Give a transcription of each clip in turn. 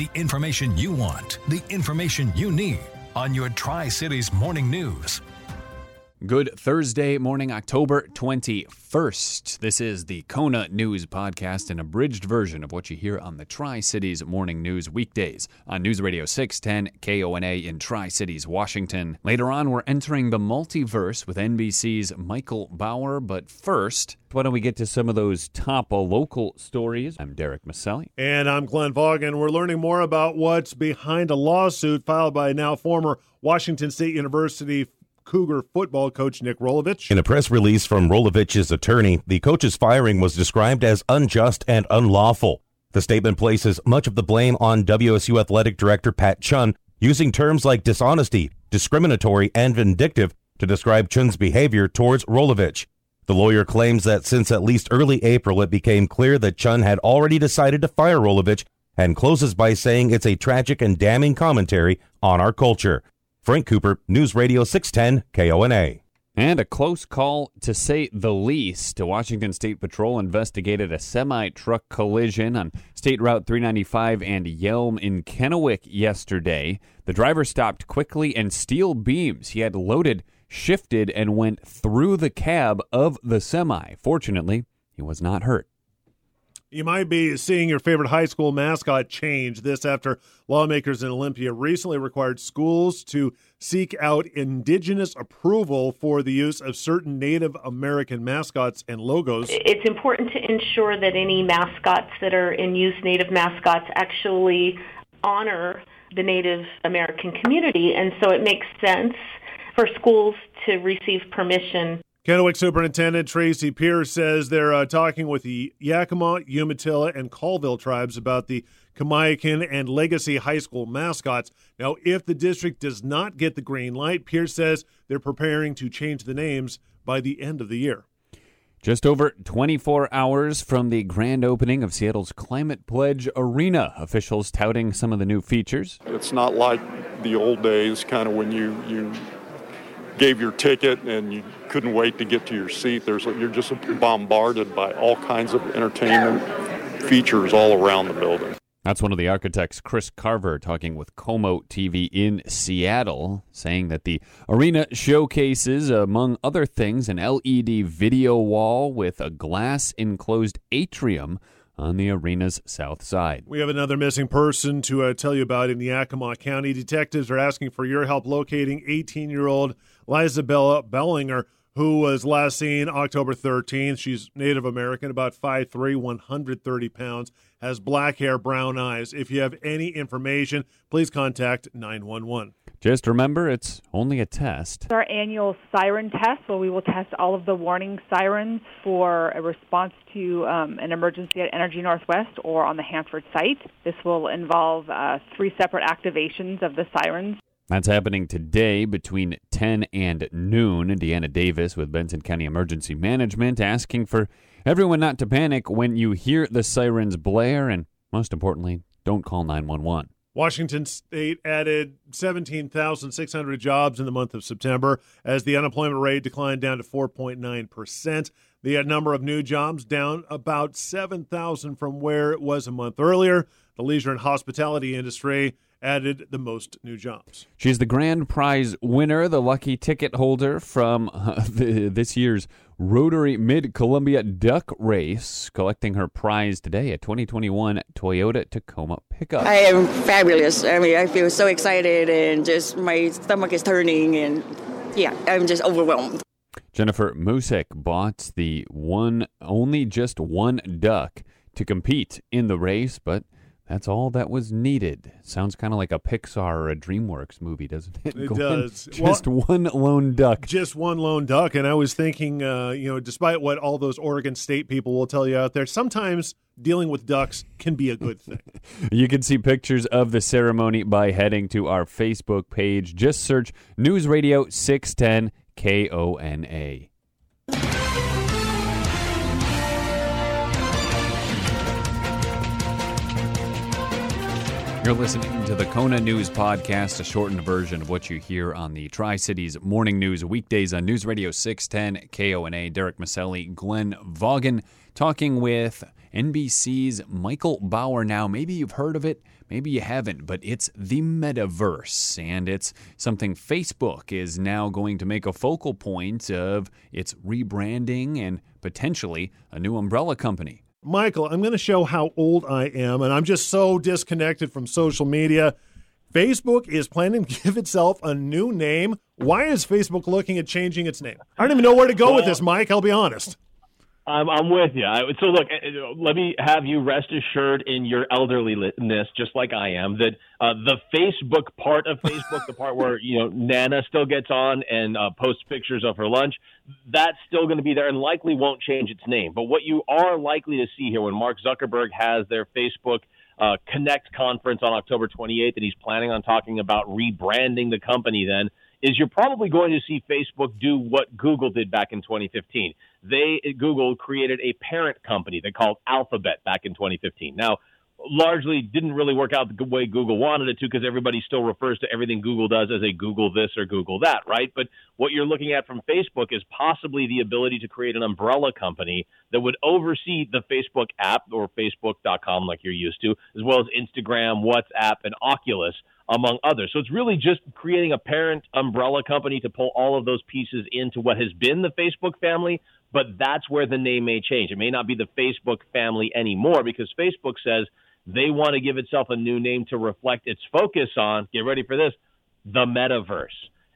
The information you want, the information you need on your Tri Cities Morning News. Good Thursday morning, October 21st. This is the Kona News Podcast, an abridged version of what you hear on the Tri Cities Morning News weekdays on News Radio 610 KONA in Tri Cities, Washington. Later on, we're entering the metaverse with NBC's Michael Bower, but first, why don't we get to some of those top local stories? I'm Derek Maselli. And I'm Glenn Vaughan. We're learning more about what's behind a lawsuit filed by now former Washington State University Cougar football coach Nick Rolovich. In a press release from Rolovich's attorney, the coach's firing was described as unjust and unlawful. The statement places much of the blame on WSU athletic director Pat Chun, using terms like dishonesty, discriminatory, and vindictive to describe Chun's behavior towards Rolovich. The lawyer claims that since at least early April, it became clear that Chun had already decided to fire Rolovich and closes by saying it's a tragic and damning commentary on our culture. Frank Cooper, News Radio 610 KONA. And a close call, to say the least. A Washington State Patrol investigated a semi truck collision on State Route 395 and Yelm in Kennewick yesterday. The driver stopped quickly and steel beams he had loaded shifted and went through the cab of the semi. Fortunately, he was not hurt. You might be seeing your favorite high school mascot change. This after lawmakers in Olympia recently required schools to seek out indigenous approval for the use of certain Native American mascots and logos. It's important to ensure that any mascots that are in use, Native mascots, actually honor the Native American community. And so it makes sense for schools to receive permission Kennewick Superintendent Traci Pierce says they're uh, talking with the Yakima, Umatilla, and Colville tribes about the Kamiakin and Legacy High School mascots. Now, if the district does not get the green light, Pierce says they're preparing to change the names by the end of the year. Just over 24 hours from the grand opening of Seattle's Climate Pledge Arena, officials touting some of the new features. It's not like the old days, kind of when you, you gave your ticket and you couldn't wait to get to your seat. There's you're just bombarded by all kinds of entertainment features all around the building. That's one of the architects, Chris Carver, talking with KOMO TV in Seattle, saying that the arena showcases, among other things, an LED video wall with a glass enclosed atrium on the arena's south side. We have another missing person to uh, tell you about in Yakima County. Detectives are asking for your help locating 18 year old Lizabella Bellinger, who was last seen October 13th. She's Native American, about 5'3, 130 pounds, has black hair, brown eyes. If you have any information, please contact 911. Just remember, it's only a test. It's our annual siren test, where we will test all of the warning sirens for a response to um, an emergency at Energy Northwest or on the Hanford site. This will involve uh, three separate activations of the sirens. That's happening today between 10 and noon. Deanna Davis with Benton County Emergency Management asking for everyone not to panic when you hear the sirens blare, and most importantly, don't call 911. Washington State added 17,600 jobs in the month of September as the unemployment rate declined down to 4.9%. The uh, number of new jobs down about 7,000 from where it was a month earlier. The leisure and hospitality industry added the most new jobs. She's the grand prize winner, the lucky ticket holder from uh, the, this year's Rotary Mid Columbia Duck Race, collecting her prize today, a 2021 Toyota Tacoma pickup. I am fabulous. I mean, I feel so excited and just my stomach is turning, and yeah, I'm just overwhelmed. Jennifer Musek bought the one, only just one duck to compete in the race, but that's all that was needed. Sounds kind of like a Pixar or a DreamWorks movie, doesn't it? It Glenn? does. Just well, one lone duck. Just one lone duck. And I was thinking, uh, you know, despite what all those Oregon State people will tell you out there, sometimes dealing with ducks can be a good thing. you can see pictures of the ceremony by heading to our Facebook page. Just search News Radio 610 KONA. You're listening to the Kona News Podcast, a shortened version of what you hear on the Tri Cities Morning News weekdays on News Radio 610 KONA. Derek Maselli, Glenn Vaughan, talking with NBC's Michael Bower. Now, maybe you've heard of it, maybe you haven't, but it's the metaverse, and it's something Facebook is now going to make a focal point of its rebranding and potentially a new umbrella company. Michael, I'm going to show how old I am, and I'm just so disconnected from social media. Facebook is planning to give itself a new name. Why is Facebook looking at changing its name? I don't even know where to go well, with this, Mike. I'll be honest. I'm, I'm with you. So look, eh, eh, let me have you rest assured in your elderliness, just like I am, that uh, the Facebook part of Facebook, the part where you know Nana still gets on and uh, posts pictures of her lunch, that's still going to be there and likely won't change its name. But what you are likely to see here when Mark Zuckerberg has their Facebook uh, Connect conference on October 28th, and he's planning on talking about rebranding the company then is you're probably going to see Facebook do what Google did back in 2015. They Google created a parent company they called Alphabet back in 2015. Now, largely didn't really work out the way Google wanted it to because everybody still refers to everything Google does as a Google this or Google that, right? But what you're looking at from Facebook is possibly the ability to create an umbrella company that would oversee the Facebook app or Facebook.com like you're used to, as well as Instagram, WhatsApp, and Oculus among others. So it's really just creating a parent umbrella company to pull all of those pieces into what has been the Facebook family, but that's where the name may change. It may not be the Facebook family anymore because Facebook says they want to give itself a new name to reflect its focus on, get ready for this, the metaverse.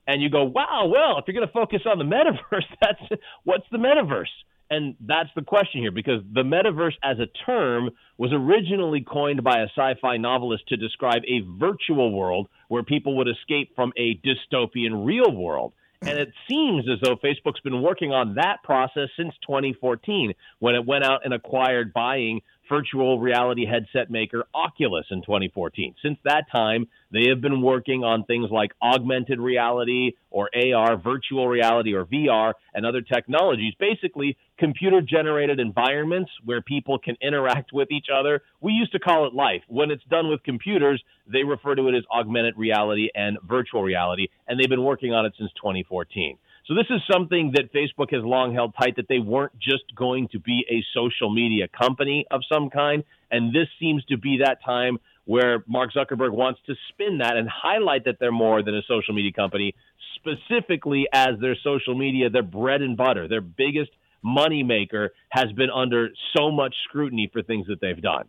And you go, wow, well, if you're going to focus on the metaverse, that's what's the metaverse? And that's the question here because the metaverse as a term was originally coined by a sci fi novelist to describe a virtual world where people would escape from a dystopian real world. And it seems as though Facebook's been working on that process since 2014 when it went out and acquired buying virtual reality headset maker Oculus in 2014. Since that time, they have been working on things like augmented reality or AR, virtual reality or VR, and other technologies. Basically, computer generated environments where people can interact with each other. We used to call it life. When it's done with computers, they refer to it as augmented reality and virtual reality, and they've been working on it since 2014. So this is something that Facebook has long held tight that they weren't just going to be a social media company of some kind. And this seems to be that time where Mark Zuckerberg wants to spin that and highlight that they're more than a social media company, specifically as their social media, their bread and butter, their biggest money maker has been under so much scrutiny for things that they've done.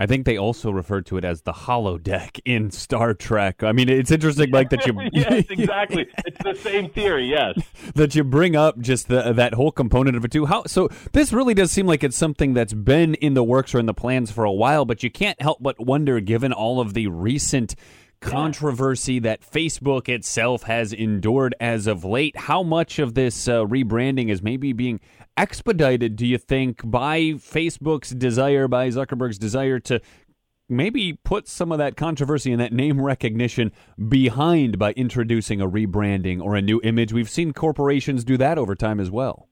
I think they also referred to it as the holodeck in Star Trek. I mean, it's interesting, like that you. yes, exactly. It's the same theory. Yes, that you bring up just the, that whole component of it too. How so? This really does seem like it's something that's been in the works or in the plans for a while, but you can't help but wonder, given all of the recent controversy that Facebook itself has endured as of late. How much of this uh, rebranding is maybe being expedited, do you think, by Facebook's desire, by Zuckerberg's desire to maybe put some of that controversy and that name recognition behind by introducing a rebranding or a new image? We've seen corporations do that over time as well.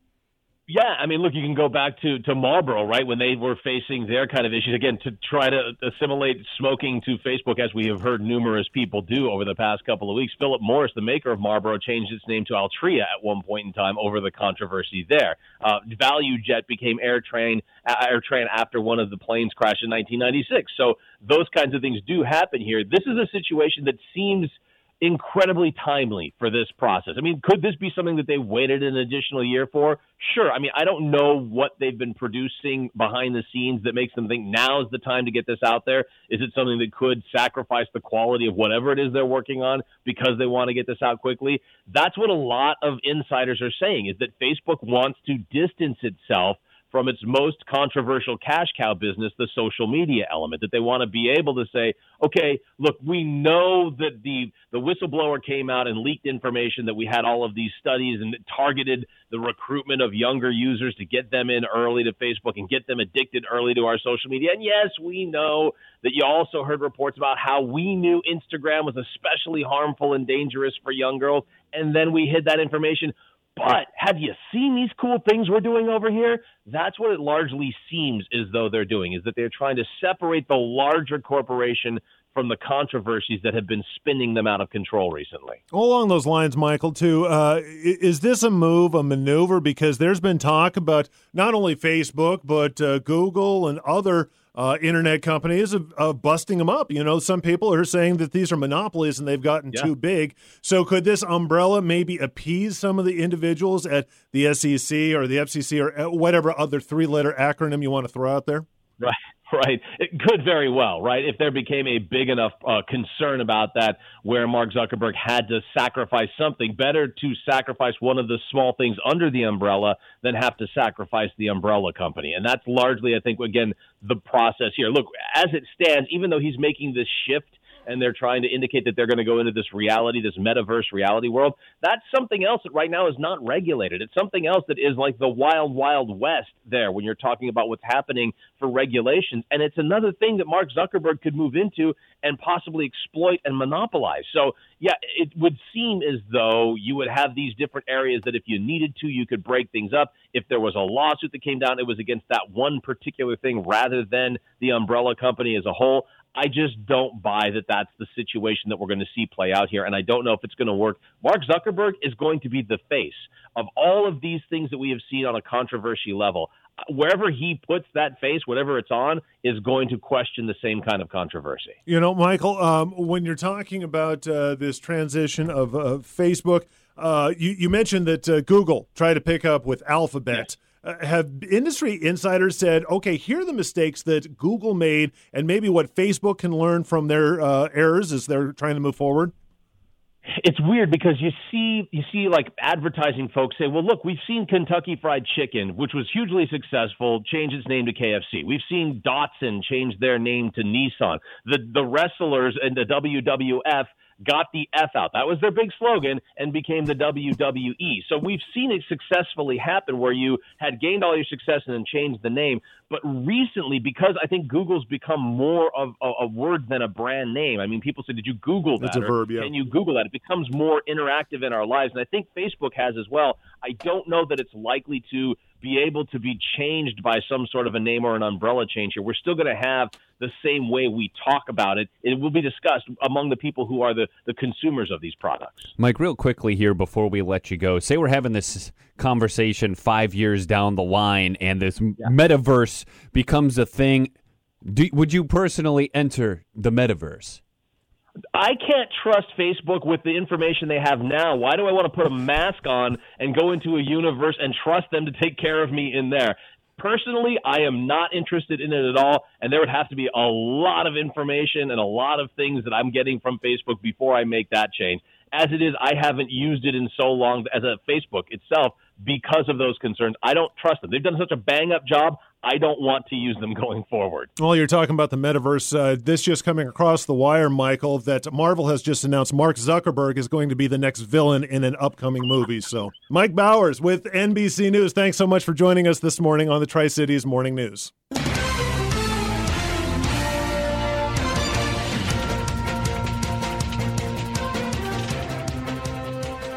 Yeah, I mean, look, you can go back to, to Marlboro, right, when they were facing their kind of issues again to try to assimilate smoking to Facebook, as we have heard numerous people do over the past couple of weeks. Philip Morris, the maker of Marlboro, changed its name to Altria at one point in time over the controversy there. Uh, ValueJet became AirTran, AirTran after one of the planes crashed in 1996. So those kinds of things do happen here. This is a situation that seems – incredibly timely for this process. I mean, could this be something that they waited an additional year for? Sure. I mean, I don't know what they've been producing behind the scenes that makes them think now is the time to get this out there. Is it something that could sacrifice the quality of whatever it is they're working on because they want to get this out quickly? That's what a lot of insiders are saying is that Facebook wants to distance itself from its most controversial cash cow business, the social media element, that they want to be able to say, okay, look, we know that the, the whistleblower came out and leaked information that we had all of these studies and targeted the recruitment of younger users to get them in early to Facebook and get them addicted early to our social media. And yes, we know that you also heard reports about how we knew Instagram was especially harmful and dangerous for young girls. And then we hid that information. But have you seen these cool things we're doing over here? That's what it largely seems as though they're doing, is that they're trying to separate the larger corporation from the controversies that have been spinning them out of control recently. Along those lines, Michael, too, uh, is this a move, a maneuver? Because there's been talk about not only Facebook, but uh, Google and other uh, internet companies of, of, busting them up. You know, some people are saying that these are monopolies and they've gotten yeah. too big. So could this umbrella maybe appease some of the individuals at the SEC or the FCC or uh, whatever other three letter acronym you want to throw out there? Right. right? It could very well, right? If there became a big enough uh, concern about that, where Mark Zuckerberg had to sacrifice something, better to sacrifice one of the small things under the umbrella than have to sacrifice the umbrella company. And that's largely, I think, again, the process here. Look, as it stands, even though he's making this shift and they're trying to indicate that they're going to go into this reality, this metaverse reality world. That's something else that right now is not regulated. It's something else that is like the wild, wild west there when you're talking about what's happening for regulations. And it's another thing that Mark Zuckerberg could move into and possibly exploit and monopolize. So, yeah, it would seem as though you would have these different areas that if you needed to, you could break things up. If there was a lawsuit that came down, it was against that one particular thing rather than the umbrella company as a whole. I just don't buy that that's the situation that we're going to see play out here, and I don't know if it's going to work. Mark Zuckerberg is going to be the face of all of these things that we have seen on a controversy level. Wherever he puts that face, whatever it's on, is going to question the same kind of controversy. You know, Michael, um, when you're talking about uh, this transition of uh, Facebook, uh, you, you, mentioned that uh, Google tried to pick up with Alphabet. Uh, have industry insiders said, okay, here are the mistakes that Google made, and maybe what Facebook can learn from their uh, errors as they're trying to move forward? It's weird because you see you see like advertising folks say, "Well, look, we've seen Kentucky Fried Chicken, which was hugely successful, change its name to KFC. We've seen Datsun change their name to Nissan. The the wrestlers and the WWF got the F out. That was their big slogan and became the WWE. So we've seen it successfully happen where you had gained all your success and then changed the name. But recently, because I think Google's become more of a, a word than a brand name. I mean, people say, "Did you Google that?" It's a verb, yeah. And you Google that, it becomes more interactive in our lives, and I think Facebook has as well. I don't know that it's likely to be able to be changed by some sort of a name or an umbrella change here. We're still going to have the same way we talk about it. It will be discussed among the people who are the, the consumers of these products. Mike, real quickly here before we let you go, say we're having this conversation five years down the line and this yeah. metaverse becomes a thing. Do, would you personally enter the metaverse? I can't trust Facebook with the information they have now. Why do I want to put a mask on and go into a universe and trust them to take care of me in there? Personally, I am not interested in it at all, and there would have to be a lot of information and a lot of things that I'm getting from Facebook before I make that change. As it is, I haven't used it in so long as a Facebook itself because of those concerns. I don't trust them. They've done such a bang up job. I don't want to use them going forward. Well, you're talking about the metaverse. Uh, this just coming across the wire, Michael, that Marvel has just announced Mark Zuckerberg is going to be the next villain in an upcoming movie. So, Mike Bowers with NBC News, thanks so much for joining us this morning on the Tri Cities Morning News.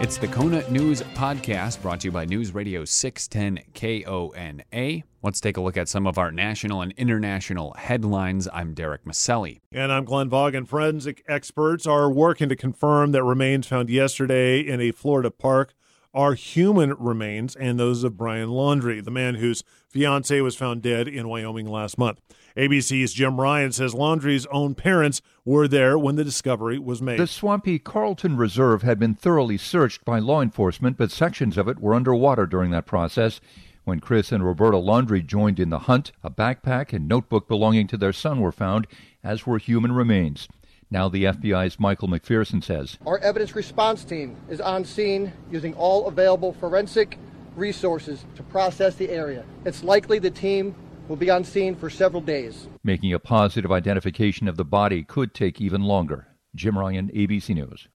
It's the Kona News Podcast brought to you by News Radio 610 KONA. Let's take a look at some of our national and international headlines. I'm Derek Maselli. And I'm Glenn Vaughan. Forensic experts are working to confirm that remains found yesterday in a Florida park are human remains and those of Brian Laundrie, the man whose fiance was found dead in Wyoming last month. ABC's Jim Ryan says Laundrie's own parents were there when the discovery was made. The swampy Carlton Reserve had been thoroughly searched by law enforcement, but sections of it were underwater during that process. When Chris and Roberta Laundrie joined in the hunt, a backpack and notebook belonging to their son were found, as were human remains. Now, the FBI's Michael McPherson says Our evidence response team is on scene using all available forensic resources to process the area. It's likely the team will be on scene for several days. Making a positive identification of the body could take even longer. Jim Ryan, ABC News.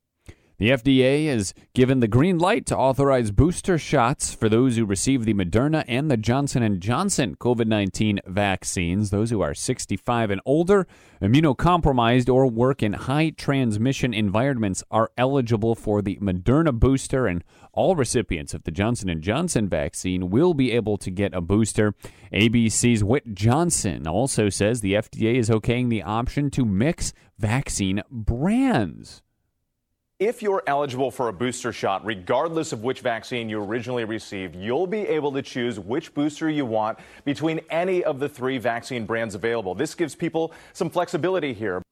The FDA has given the green light to authorize booster shots for those who receive the Moderna and the Johnson & Johnson COVID-19 vaccines. Those who are 65 and older, immunocompromised or work in high transmission environments are eligible for the Moderna booster and all recipients of the Johnson & Johnson vaccine will be able to get a booster. ABC's Whit Johnson also says the FDA is okaying the option to mix vaccine brands. If you're eligible for a booster shot, regardless of which vaccine you originally received, you'll be able to choose which booster you want between any of the three vaccine brands available. This gives people some flexibility here.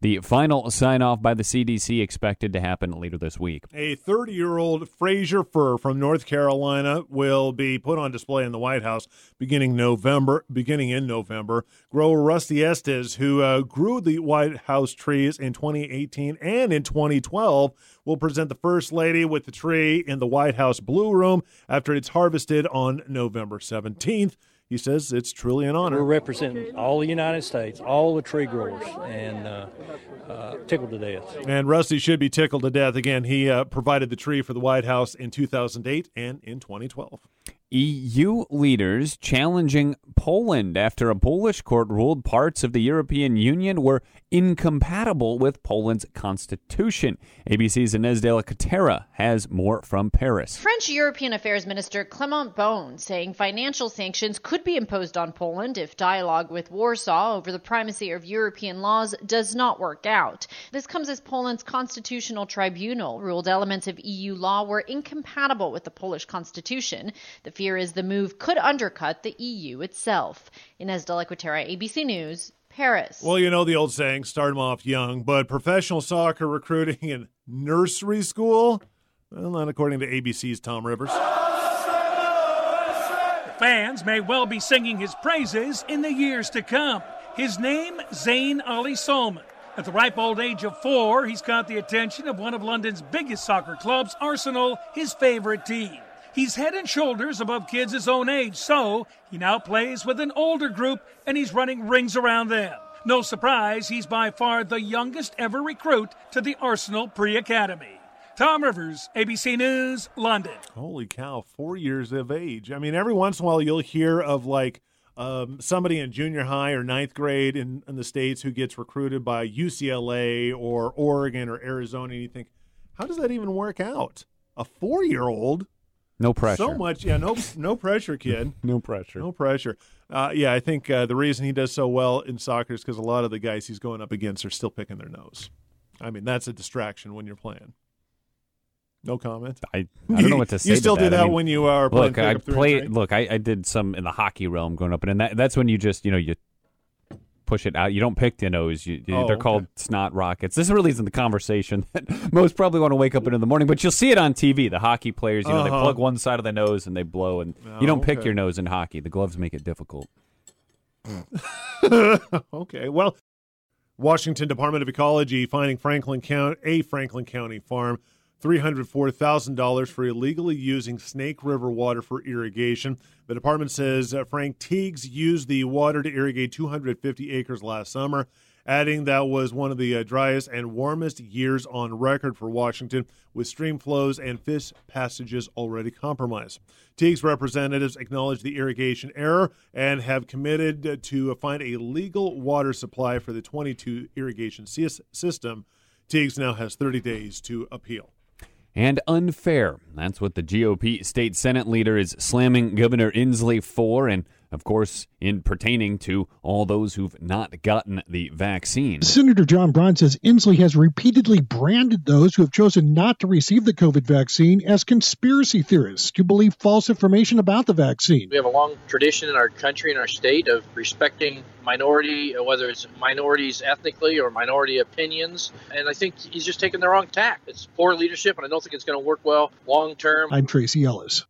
The final sign off by the CDC expected to happen later this week. A 30 year old Fraser fir from North Carolina will be put on display in the White House beginning November, beginning in November. Grower Rusty Estes, who uh, grew the White House trees in 2018 and in 2012, will present the First Lady with the tree in the White House Blue Room after it's harvested on November 17th. He says it's truly an honor. We're representing all the United States, all the tree growers, and uh, uh, tickled to death. And Rusty should be tickled to death. Again, he uh, provided the tree for the White House in 2008 and in 2012. EU leaders challenging Poland after a Polish court ruled parts of the European Union were incompatible with Poland's constitution. ABC's Ines de la Cuetara has more from Paris. French European Affairs Minister Clement Beaune saying financial sanctions could be imposed on Poland if dialogue with Warsaw over the primacy of European laws does not work out. This comes as Poland's constitutional tribunal ruled elements of EU law were incompatible with the Polish constitution. The fear is the move could undercut the EU itself. Ines de la Cuetara, ABC News, Paris. Well, you know the old saying, start them off young, but professional soccer recruiting in nursery school? Well, not according to ABC's Tom Rivers. Fans may well be singing his praises in the years to come. His name, Zain Ali Salman. At the ripe old age of four, he's caught the attention of one of London's biggest soccer clubs, Arsenal, his favorite team. He's head and shoulders above kids his own age, so he now plays with an older group and he's running rings around them. No surprise, he's by far the youngest ever recruit to the Arsenal Pre Academy. Tom Rivers, ABC News, London. Holy cow, four years of age. I mean, every once in a while you'll hear of like um, somebody in junior high or ninth grade in, in the States who gets recruited by UCLA or Oregon or Arizona, and you think, how does that even work out? A four year old? No pressure. So much, yeah. No, no pressure, kid. no pressure. No pressure. Uh, yeah, I think uh, the reason he does so well in soccer is because a lot of the guys he's going up against are still picking their nose. I mean, that's a distraction when you're playing. No comment. I, I don't know what to say. you still to do that I mean, when you are playing. Look, I pickup three and played. Look, I, I did some in the hockey realm growing up, and that, that's when you just you know you push it out. You don't pick the nose. You, you- Oh, they're okay. called snot rockets. This really isn't the conversation that most probably want to wake up in in the morning, but you'll see it on TV. The hockey players, you know, they Uh-huh. plug one side of the nose and they blow, and Oh, you don't pick your nose in hockey. The gloves make it difficult. okay. Well, Washington Department of Ecology finding Franklin County a Franklin County farm three hundred four thousand dollars for illegally using Snake River water for irrigation. The department says uh, Frank Tiegs used the water to irrigate two hundred fifty acres last summer. Adding that was one of the uh, driest and warmest years on record for Washington, with stream flows and fish passages already compromised. Teague's representatives acknowledge the irrigation error and have committed to find a legal water supply for the 22 irrigation system. Tiegs now has 30 days to appeal. And unfair. That's what the GOP state Senate leader is slamming Governor Inslee for, and of course, in pertaining to all those who've not gotten the vaccine. Senator John Braun says Inslee has repeatedly branded those who have chosen not to receive the COVID vaccine as conspiracy theorists who believe false information about the vaccine. We have a long tradition in our country and our state of respecting minority, uh, whether it's minorities ethnically or minority opinions. And I think he's just taking the wrong tack. It's poor leadership, and I don't think it's going to work well long term. I'm Tracy Ellis.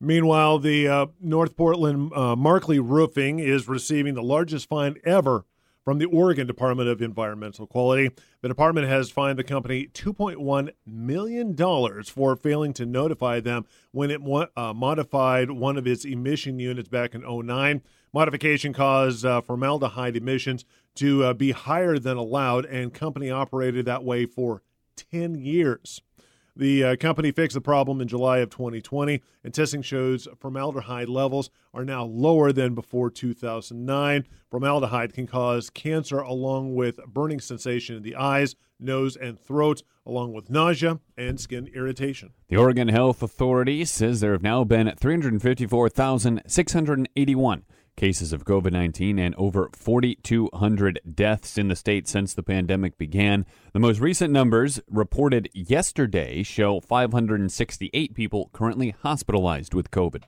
Meanwhile, the uh, North Portland uh, Malarkey Roofing is receiving the largest fine ever from the Oregon Department of Environmental Quality. The department has fined the company $2.1 million for failing to notify them when it uh, modified one of its emission units back in 09. Modification caused uh, formaldehyde emissions to uh, be higher than allowed, and company operated that way for 10 years. The uh, company fixed the problem in July of 2020, and testing shows formaldehyde levels are now lower than before 2009. Formaldehyde can cause cancer along with burning sensation in the eyes, nose, and throat, along with nausea and skin irritation. The Oregon Health Authority says there have now been 354,681 cases of COVID 19 and over 4,200 deaths in the state since the pandemic began. The most recent numbers reported yesterday show 568 people currently hospitalized with COVID.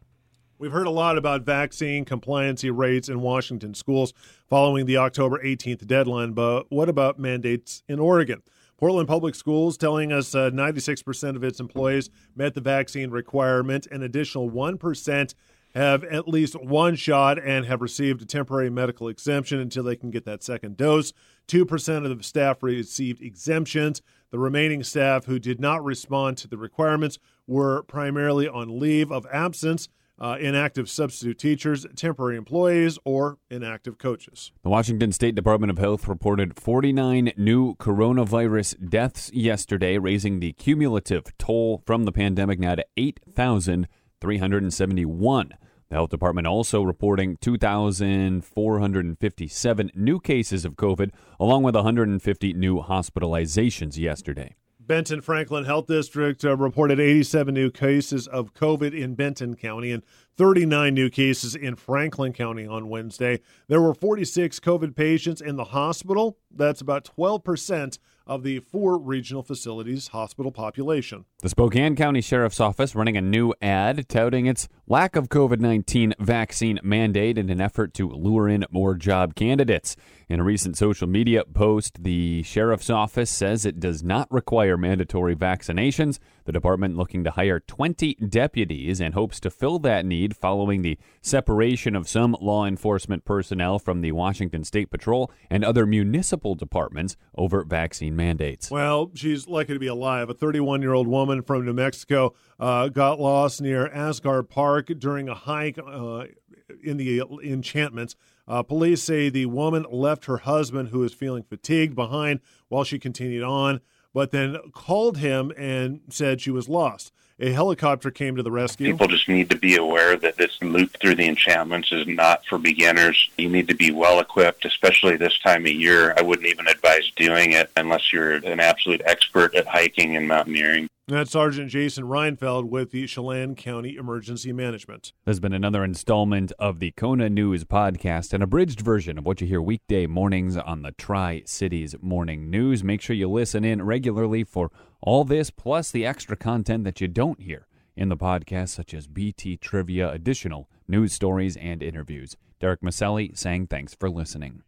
We've heard a lot about vaccine compliancy rates in Washington schools following the October 18th deadline, but what about mandates in Oregon? Portland Public Schools telling us uh, 96% of its employees met the vaccine requirement, an additional 1% have at least one shot and have received a temporary medical exemption until they can get that second dose. 2% of the staff received exemptions. The remaining staff who did not respond to the requirements were primarily on leave of absence. Uh, inactive substitute teachers, temporary employees, or inactive coaches. The Washington State Department of Health reported 49 new coronavirus deaths yesterday, raising the cumulative toll from the pandemic now to 8,371. The health department also reporting 2,457 new cases of COVID, along with 150 new hospitalizations yesterday. Benton Franklin Health District uh, reported 87 new cases of COVID in Benton County and 39 new cases in Franklin County on Wednesday. There were 46 COVID patients in the hospital. That's about 12% of the four regional facilities' hospital population. The Spokane County Sheriff's Office running a new ad touting its lack of COVID 19 vaccine mandate in an effort to lure in more job candidates. In a recent social media post, the Sheriff's Office says it does not require mandatory vaccinations. The department looking to hire 20 deputies and hopes to fill that need following the separation of some law enforcement personnel from the Washington State Patrol and other municipal departments over vaccine mandates. Well, she's lucky to be alive. A 31 year old woman from New Mexico uh, got lost near Asgard Pass during a hike uh, in the enchantments. Uh, police say the woman left her husband, who was feeling fatigued, behind while she continued on but then called him and said she was lost. A helicopter came to the rescue. People just need to be aware that this loop through the enchantments is not for beginners. You need to be well equipped, especially this time of year. I wouldn't even advise doing it unless you're an absolute expert at hiking and mountaineering. That's Sergeant Jason Reinfeld with the Chelan County Emergency Management. There's been another installment of the Kona News podcast, an abridged version of what you hear weekday mornings on the Tri Cities Morning News. Make sure you listen in regularly for all this, plus the extra content that you don't hear in the podcast, such as BT trivia, additional news stories, and interviews. Derek Maselli saying thanks for listening.